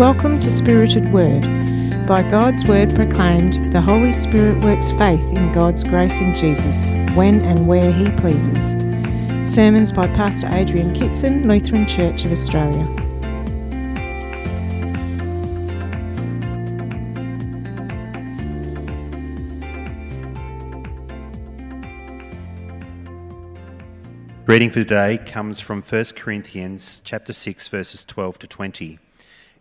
Welcome to Spirited Word. By God's Word proclaimed, the Holy Spirit works faith in God's grace in Jesus, when and where He pleases. Sermons by Pastor Adrian Kitson, Lutheran Church of Australia. Reading for today comes from 1 Corinthians chapter 6 verses 12 to 20.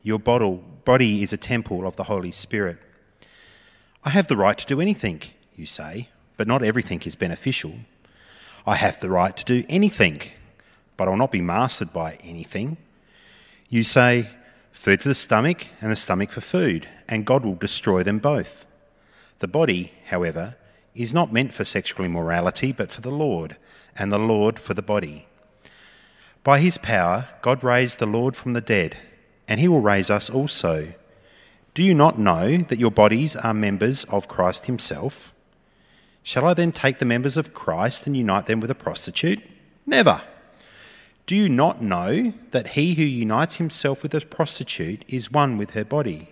Your body is a temple of the Holy Spirit. I have the right to do anything, you say, but not everything is beneficial. I have the right to do anything, but I'll not be mastered by anything. You say, food for the stomach and the stomach for food, and God will destroy them both. The body, however, is not meant for sexual immorality, but for the Lord, and the Lord for the body. By his power, God raised the Lord from the dead and he will raise us also. Do you not know that your bodies are members of Christ himself? Shall I then take the members of Christ and unite them with a prostitute? Never. Do you not know that he who unites himself with a prostitute is one with her body?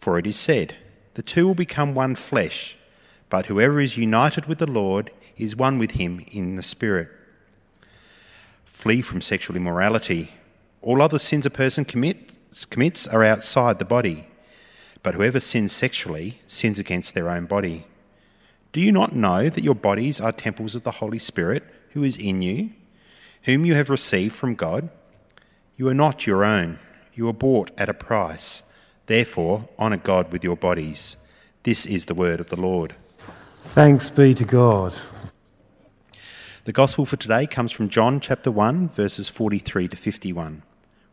For it is said, The two will become one flesh, but whoever is united with the Lord is one with him in the Spirit. Flee from sexual immorality. All other sins a person commits, commits are outside the body, but whoever sins sexually sins against their own body. Do you not know that your bodies are temples of the Holy Spirit who is in you, whom you have received from God? You are not your own, you were bought at a price. Therefore, honour God with your bodies. This is the word of the Lord. Thanks be to God. The gospel for today comes from John chapter 1, verses 43 to 51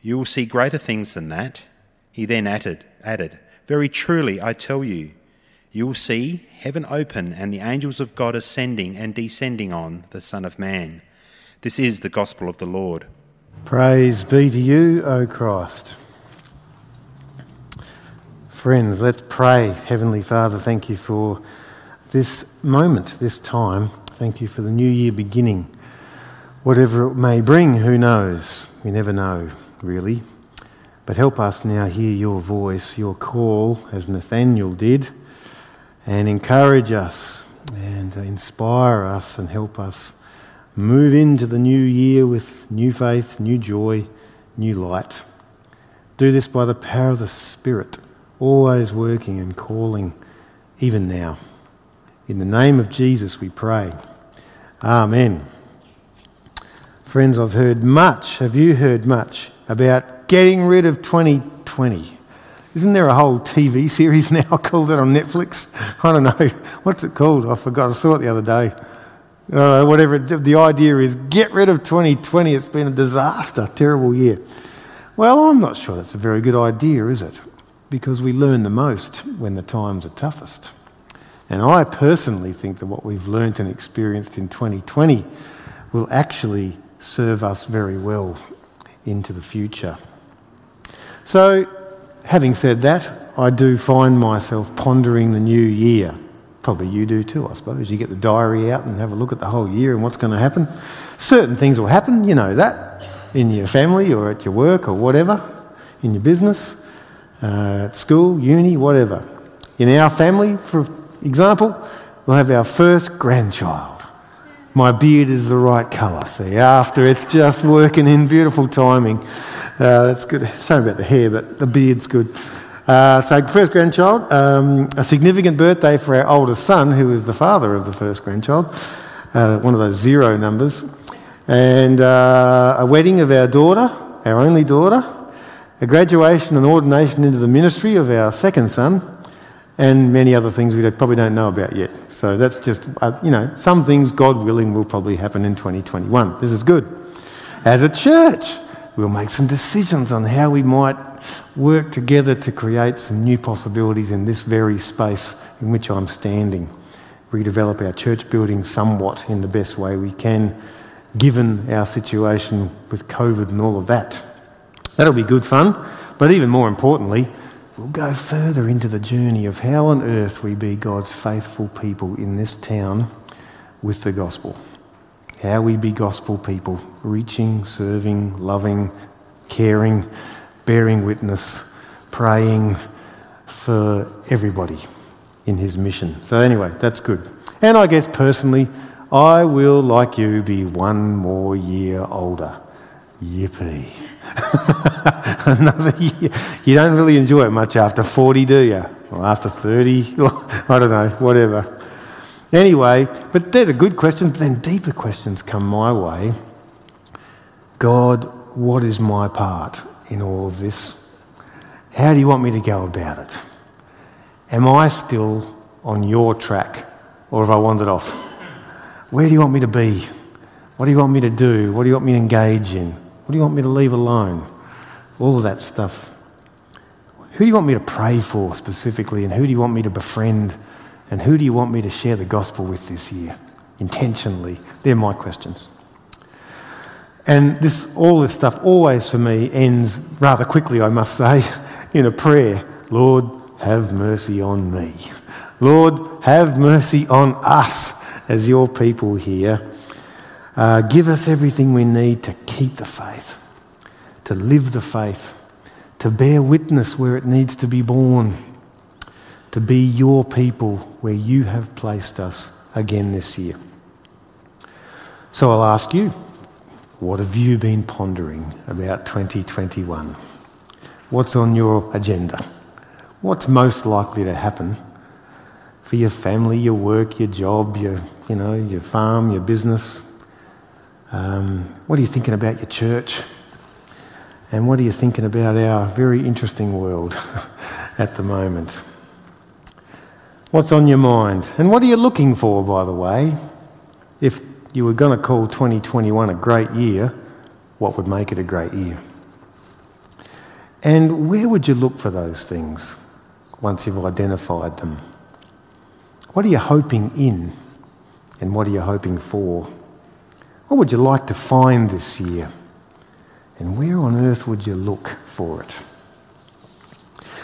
You will see greater things than that. He then added, added, Very truly, I tell you, you will see heaven open and the angels of God ascending and descending on the Son of Man. This is the gospel of the Lord. Praise be to you, O Christ. Friends, let's pray. Heavenly Father, thank you for this moment, this time. Thank you for the new year beginning. Whatever it may bring, who knows? We never know really. But help us now hear your voice, your call, as Nathaniel did, and encourage us and uh, inspire us and help us move into the new year with new faith, new joy, new light. Do this by the power of the Spirit, always working and calling, even now. In the name of Jesus we pray. Amen. Friends, I've heard much. Have you heard much about getting rid of 2020. Isn't there a whole TV series now called it on Netflix? I don't know. What's it called? I forgot. I saw it the other day. Uh, whatever. The idea is get rid of 2020. It's been a disaster, terrible year. Well, I'm not sure that's a very good idea, is it? Because we learn the most when the times are toughest. And I personally think that what we've learnt and experienced in 2020 will actually serve us very well into the future. So, having said that, I do find myself pondering the new year. Probably you do too, I suppose. You get the diary out and have a look at the whole year and what's going to happen. Certain things will happen, you know that, in your family or at your work or whatever, in your business, uh, at school, uni, whatever. In our family, for example, we'll have our first grandchild my beard is the right colour. See, after it's just working in beautiful timing. Uh, that's good. Sorry about the hair, but the beard's good. Uh, so, first grandchild, um, a significant birthday for our oldest son, who is the father of the first grandchild, uh, one of those zero numbers, and uh, a wedding of our daughter, our only daughter, a graduation and ordination into the ministry of our second son, and many other things we probably don't know about yet. So that's just, uh, you know, some things, God willing, will probably happen in 2021. This is good. As a church, we'll make some decisions on how we might work together to create some new possibilities in this very space in which I'm standing. Redevelop our church building somewhat in the best way we can, given our situation with COVID and all of that. That'll be good fun, but even more importantly, we'll go further into the journey of how on earth we be God's faithful people in this town with the gospel. How we be gospel people, reaching, serving, loving, caring, bearing witness, praying for everybody in his mission. So, anyway, that's good. And I guess personally, I will, like you, be one more year older. Yippee. Another year. You don't really enjoy it much after 40, do you? Or after 30? I don't know, whatever. Anyway, but they're the good questions, but then deeper questions come my way. God, what is my part in all of this? How do you want me to go about it? Am I still on your track or have I wandered off? Where do you want me to be? What do you want me to do? What do you want me to engage in? What do you want me to leave alone? All of that stuff. Who do you want me to pray for specifically, and who do you want me to befriend, and who do you want me to share the gospel with this year? Intentionally. They're my questions. And this, all this stuff always for me ends rather quickly, I must say, in a prayer Lord, have mercy on me. Lord, have mercy on us as your people here. Uh, give us everything we need to keep the faith, to live the faith, to bear witness where it needs to be born, to be your people where you have placed us again this year. So I'll ask you, what have you been pondering about 2021? What's on your agenda? What's most likely to happen for your family, your work, your job, your, you know, your farm, your business, um, what are you thinking about your church? And what are you thinking about our very interesting world at the moment? What's on your mind? And what are you looking for, by the way? If you were going to call 2021 a great year, what would make it a great year? And where would you look for those things once you've identified them? What are you hoping in? And what are you hoping for? What would you like to find this year? And where on earth would you look for it?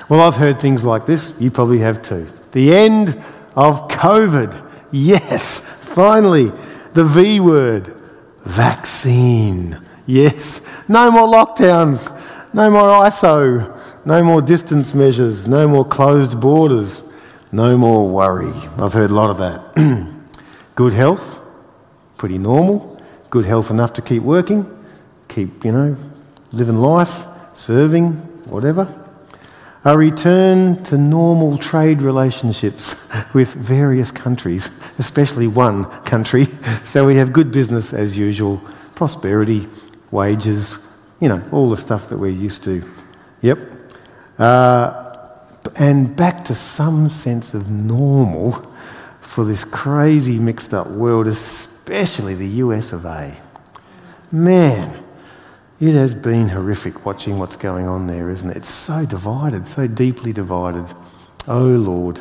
Well, I've heard things like this. You probably have too. The end of COVID. Yes, finally, the V word vaccine. Yes, no more lockdowns, no more ISO, no more distance measures, no more closed borders, no more worry. I've heard a lot of that. Good health, pretty normal good health enough to keep working, keep, you know, living life, serving, whatever. A return to normal trade relationships with various countries, especially one country. So we have good business as usual, prosperity, wages, you know, all the stuff that we're used to. Yep. Uh, and back to some sense of normal for this crazy mixed up world, especially the US of A. Man, it has been horrific watching what's going on there, isn't it? It's so divided, so deeply divided. Oh Lord,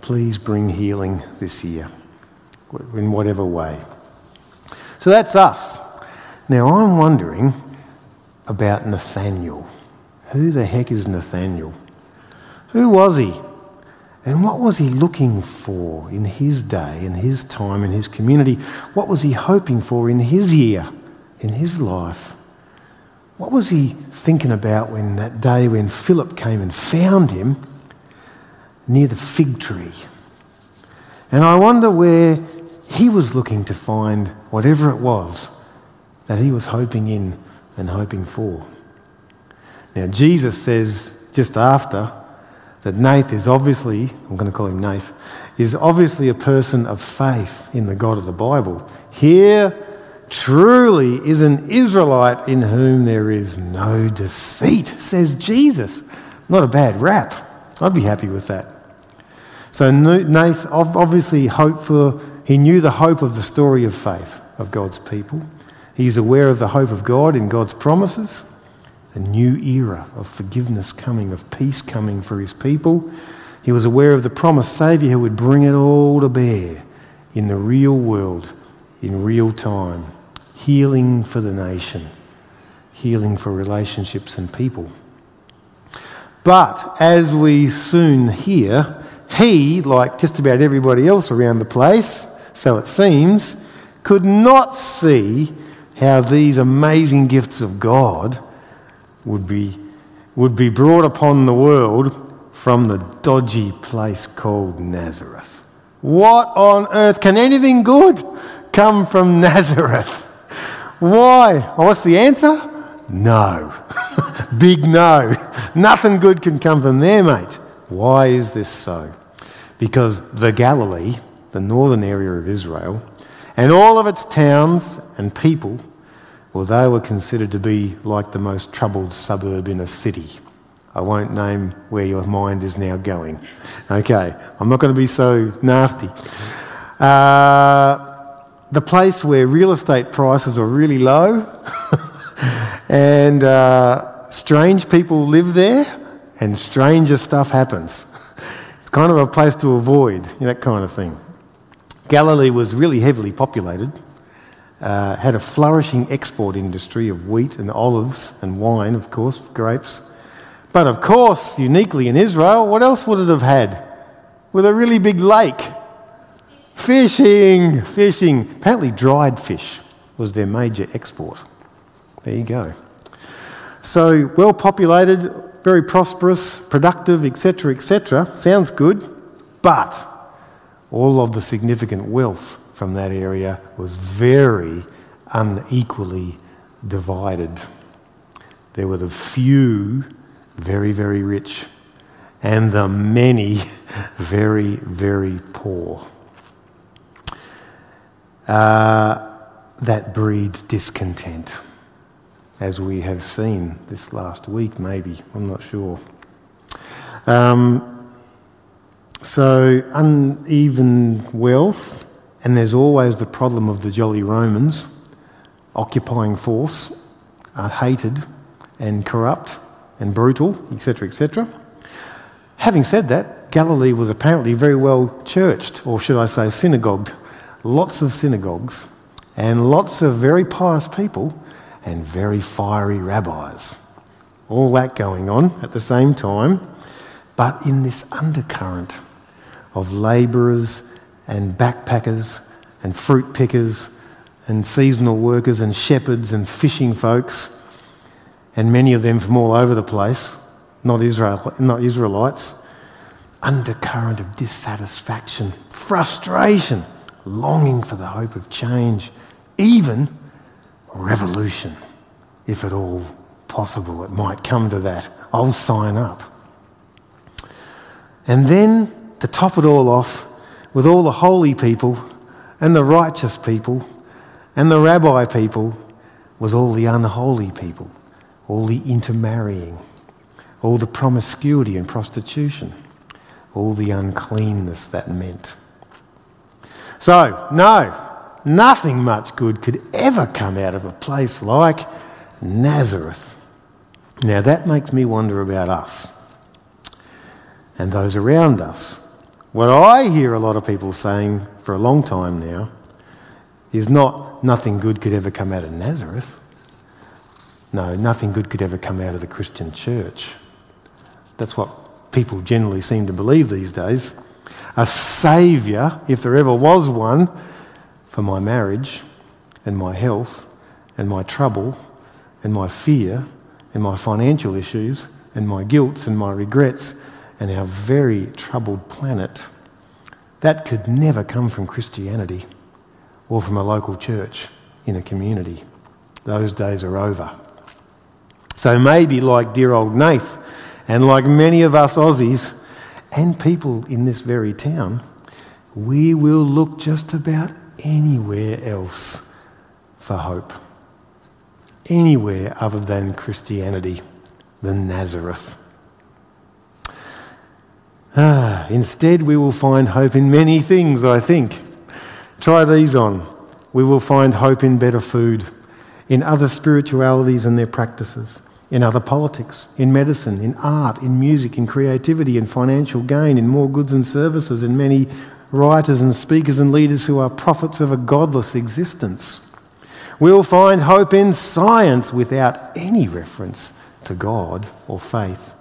please bring healing this year in whatever way. So that's us. Now I'm wondering about Nathaniel. Who the heck is Nathaniel? Who was he? And what was he looking for in his day, in his time, in his community? What was he hoping for in his year, in his life? What was he thinking about when that day when Philip came and found him near the fig tree? And I wonder where he was looking to find whatever it was that he was hoping in and hoping for. Now, Jesus says just after, that Nath is obviously, I'm going to call him Nath, is obviously a person of faith in the God of the Bible. Here truly is an Israelite in whom there is no deceit, says Jesus. Not a bad rap. I'd be happy with that. So Nath obviously hoped for, he knew the hope of the story of faith of God's people. He's aware of the hope of God in God's promises, a new era of forgiveness coming, of peace coming for his people. He was aware of the promised Saviour who would bring it all to bear in the real world, in real time. Healing for the nation, healing for relationships and people. But as we soon hear, he, like just about everybody else around the place, so it seems, could not see how these amazing gifts of God would be, would be brought upon the world from the dodgy place called Nazareth. What on earth can anything good come from Nazareth? Why? what's the answer? No. Big no. Nothing good can come from there, mate. Why is this so? Because the Galilee, the northern area of Israel, and all of its towns and people, well, they were considered to be like the most troubled suburb in a city. I won't name where your mind is now going. Okay, I'm not going to be so nasty. Uh, the place where real estate prices were really low and uh, strange people live there and stranger stuff happens. It's kind of a place to avoid, you know, that kind of thing. Galilee was really heavily populated, uh, had a flourishing export industry of wheat and olives and wine, of course, grapes. But of course, uniquely in Israel, what else would it have had? With a really big lake. Fishing, fishing. Apparently, dried fish was their major export. There you go. So, well populated, very prosperous, productive, etc., etc. Sounds good, but all of the significant wealth from that area was very unequally divided. There were the few very, very rich, and the many very, very poor. Uh, that breeds discontent, as we have seen this last week, maybe. I'm not sure. Um, so, uneven wealth, and there's always the problem of the jolly Romans, occupying force, are hated and corrupt and brutal, etc., etc. Having said that, Galilee was apparently very well churched, or should I say synagogued. Lots of synagogues, and lots of very pious people, and very fiery rabbis. All that going on at the same time, but in this undercurrent of labourers and backpackers and fruit pickers and seasonal workers and shepherds and fishing folks, and many of them from all over the place, not, Israel, not Israelites, undercurrent of dissatisfaction, frustration, longing for the hope of change, even revolution, if at all possible. It might come to that. I'll sign up. And then to top it all off, with all the holy people and the righteous people and the rabbi people, was all the unholy people, all the intermarrying, all the promiscuity and prostitution, all the uncleanness that meant. So, no, nothing much good could ever come out of a place like Nazareth. Now, that makes me wonder about us and those around us. What I hear a lot of people saying for a long time now is not nothing good could ever come out of Nazareth. No, nothing good could ever come out of the Christian church. That's what people generally seem to believe these days. A saviour, if there ever was one, for my marriage and my health and my trouble and my fear and my financial issues and my guilts and my regrets and our very troubled planet, that could never come from Christianity or from a local church in a community. Those days are over. So maybe, like dear old Nath, and like many of us Aussies, and people in this very town, we will look just about anywhere else for hope. Anywhere other than Christianity, than Nazareth. Ah, instead, we will find hope in many things, I think. Try these on. We will find hope in better food, in other spiritualities and their practices, in other politics, in medicine, in art, in music, in creativity, in financial gain, in more goods and services, in many writers and speakers and leaders who are prophets of a godless existence. We'll find hope in science without any reference to God or faith.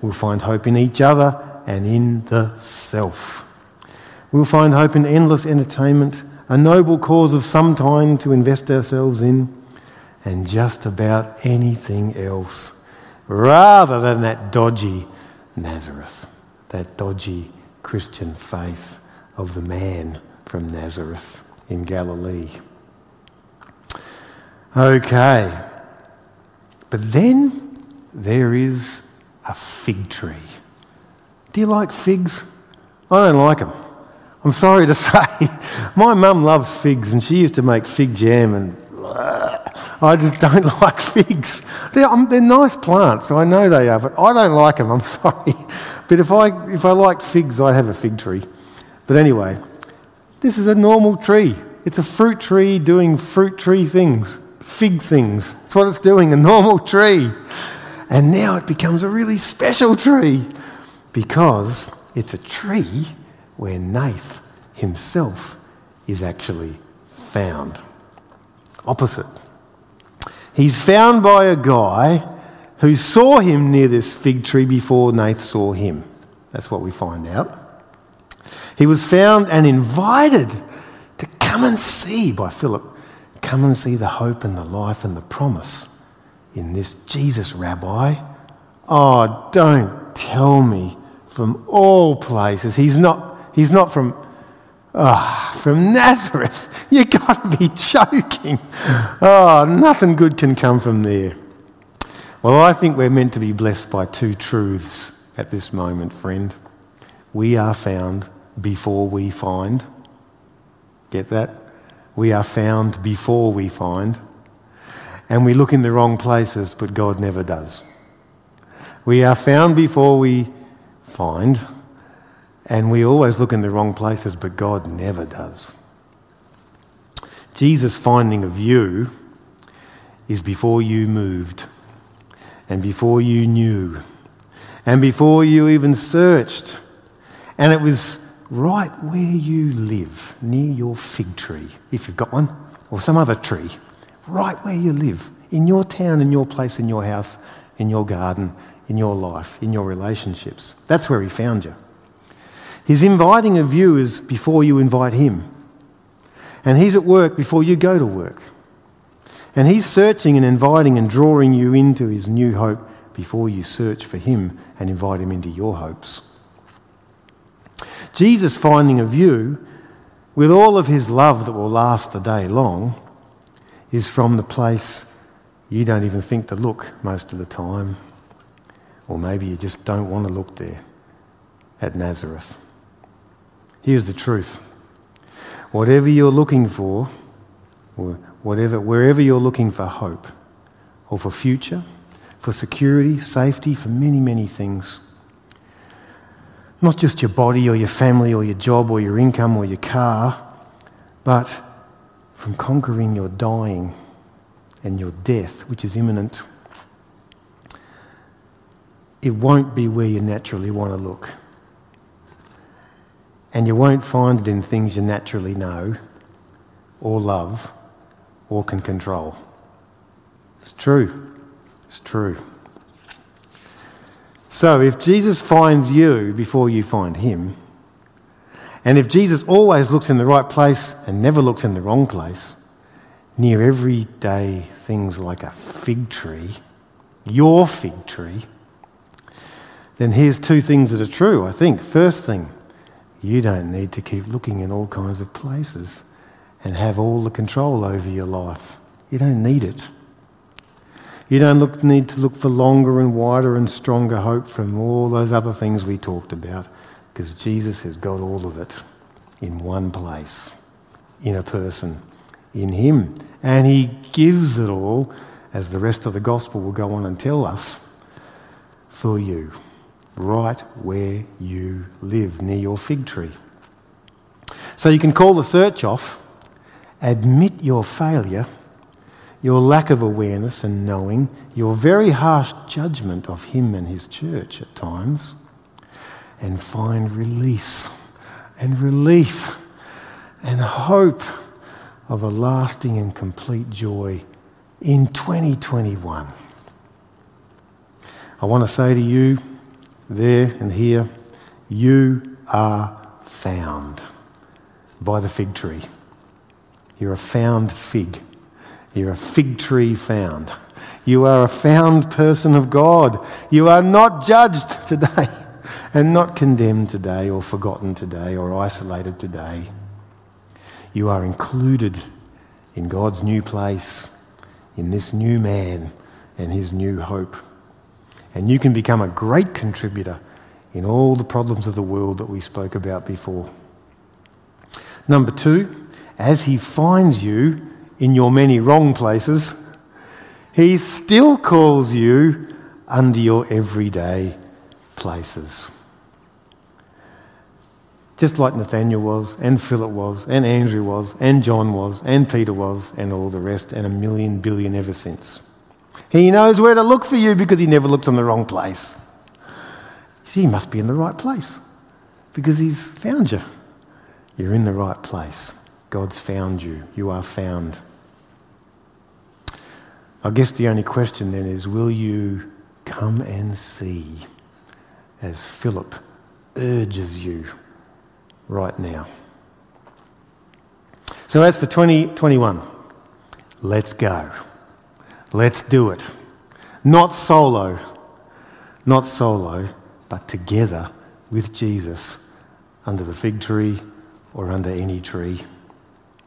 We'll find hope in each other and in the self. We'll find hope in endless entertainment, a noble cause of some time to invest ourselves in, and just about anything else, rather than that dodgy Nazareth, that dodgy Christian faith of the man from Nazareth in Galilee. Okay, but then there is a fig tree. Do you like figs? I don't like them. I'm sorry to say. My mum loves figs and she used to make fig jam and I just don't like figs. They're, um, they're nice plants, I know they are, but I don't like them. I'm sorry. But if I, if I liked figs, I'd have a fig tree. But anyway, this is a normal tree. It's a fruit tree doing fruit tree things, fig things. That's what it's doing, a normal tree. And now it becomes a really special tree because it's a tree where Nath himself is actually found. Opposite. He's found by a guy who saw him near this fig tree before Nath saw him. That's what we find out. He was found and invited to come and see by Philip. Come and see the hope and the life and the promise in this Jesus rabbi. Oh, don't tell me from all places. He's not, he's not from, oh, from Nazareth. You've got to be joking. Oh, nothing good can come from there. Well, I think we're meant to be blessed by two truths at this moment, friend. We are found before we find. Get that? We are found before we find. And we look in the wrong places, but God never does. We are found before we find, and we always look in the wrong places, but God never does. Jesus' finding of you is before you moved, and before you knew, and before you even searched. And it was right where you live, near your fig tree, if you've got one, or some other tree, right where you live, in your town, in your place, in your house, in your garden, in your life, in your relationships. That's where He found you. His inviting of you is before you invite Him. And He's at work before you go to work. And He's searching and inviting and drawing you into His new hope before you search for Him and invite Him into your hopes. Jesus' finding of you, with all of His love that will last the day long, is from the place you don't even think to look most of the time. Or maybe you just don't want to look there at Nazareth. Here's the truth whatever you're looking for, or whatever, wherever you're looking for hope, or for future, for security, safety, for many, many things, not just your body or your family or your job or your income or your car, but from conquering your dying and your death, which is imminent it won't be where you naturally want to look. And you won't find it in things you naturally know or love or can control. It's true. It's true. So if Jesus finds you before you find him, and if Jesus always looks in the right place and never looks in the wrong place, near everyday things like a fig tree, your fig tree, then here's two things that are true, I think. First thing, you don't need to keep looking in all kinds of places and have all the control over your life. You don't need it. You don't look, need to look for longer and wider and stronger hope from all those other things we talked about because Jesus has got all of it in one place, in a person, in Him. And He gives it all, as the rest of the gospel will go on and tell us, for you, right where you live, near your fig tree. So you can call the search off, admit your failure, your lack of awareness and knowing, your very harsh judgment of Him and His church at times, and find release and relief and hope of a lasting and complete joy in 2021. I want to say to you, there and here, you are found by the fig tree. You're a found fig. You're a fig tree found. You are a found person of God. You are not judged today and not condemned today or forgotten today or isolated today. You are included in God's new place, in this new man and his new hope. And you can become a great contributor in all the problems of the world that we spoke about before. Number two, as he finds you in your many wrong places, he still calls you under your everyday places. Just like Nathaniel was, and Philip was, and Andrew was, and John was, and Peter was, and all the rest, and a million billion ever since. He knows where to look for you because he never looks in the wrong place. See, he must be in the right place because he's found you. You're in the right place. God's found you. You are found. I guess the only question then is will you come and see as Philip urges you right now? So, as for 2021, let's go. Let's do it. Not solo, not solo, but together with Jesus under the fig tree or under any tree.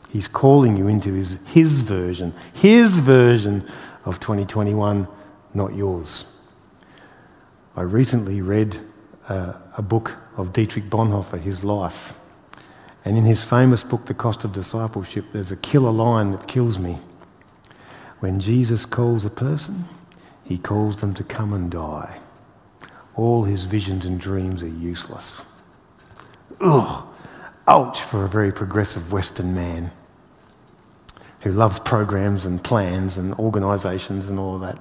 He's calling you into his, his version, his version of 2021, not yours. I recently read uh, a book of Dietrich Bonhoeffer, his life. And in his famous book, The Cost of Discipleship, there's a killer line that kills me. When Jesus calls a person, he calls them to come and die. All his visions and dreams are useless. Ugh, ouch for a very progressive Western man who loves programs and plans and organisations and all that.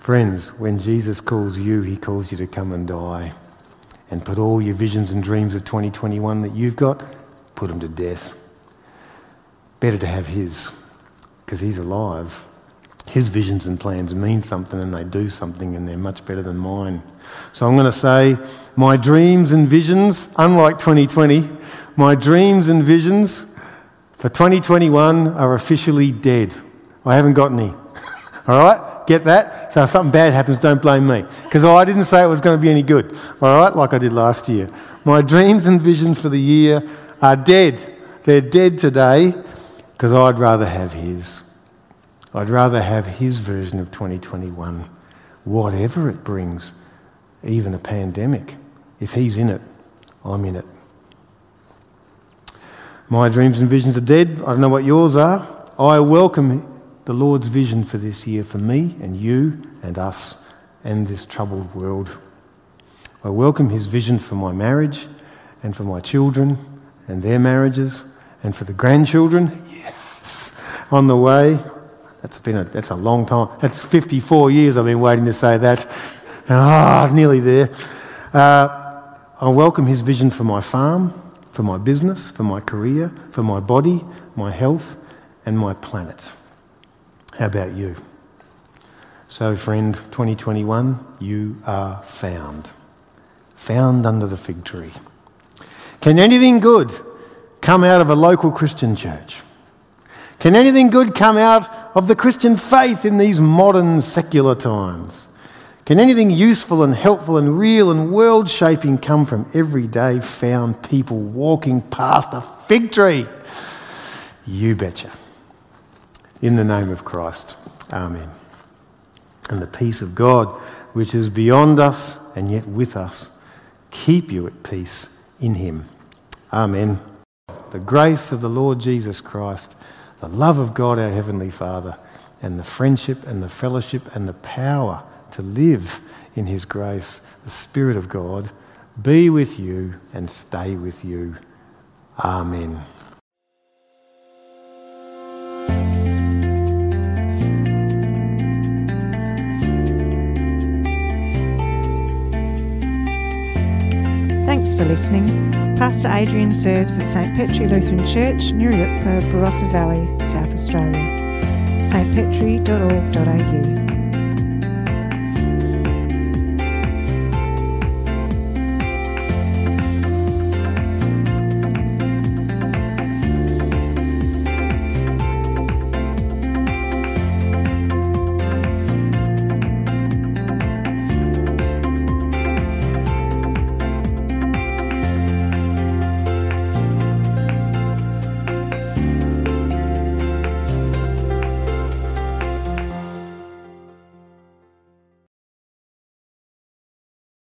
Friends, when Jesus calls you, he calls you to come and die and put all your visions and dreams of 2021 that you've got, put them to death. Better to have his because he's alive. His visions and plans mean something and they do something and they're much better than mine. So I'm going to say, my dreams and visions, unlike 2020, my dreams and visions for 2021 are officially dead. I haven't got any. All right? Get that? So if something bad happens, don't blame me. Because I didn't say it was going to be any good. All right? Like I did last year. My dreams and visions for the year are dead. They're dead today because I'd rather have his. I'd rather have his version of 2021, whatever it brings, even a pandemic. If he's in it, I'm in it. My dreams and visions are dead. I don't know what yours are. I welcome the Lord's vision for this year for me and you and us and this troubled world. I welcome his vision for my marriage and for my children and their marriages and for the grandchildren. On the way. That's been a, that's a long time. That's 54 years I've been waiting to say that. Ah, nearly there. Uh, I welcome his vision for my farm, for my business, for my career, for my body, my health, and my planet. How about you? So, friend, 2021, you are found. Found under the fig tree. Can anything good come out of a local Christian church? Can anything good come out of the Christian faith in these modern secular times? Can anything useful and helpful and real and world shaping come from everyday found people walking past a fig tree? You betcha. In the name of Christ. Amen. And the peace of God, which is beyond us and yet with us, keep you at peace in him. Amen. The grace of the Lord Jesus Christ, the love of God our Heavenly Father, and the friendship and the fellowship and the power to live in his grace, the Spirit of God, be with you and stay with you. Amen. Thanks for listening. Pastor Adrian serves at St Petri Lutheran Church, Nuriootpa, Barossa Valley, South Australia. stpetri.org.au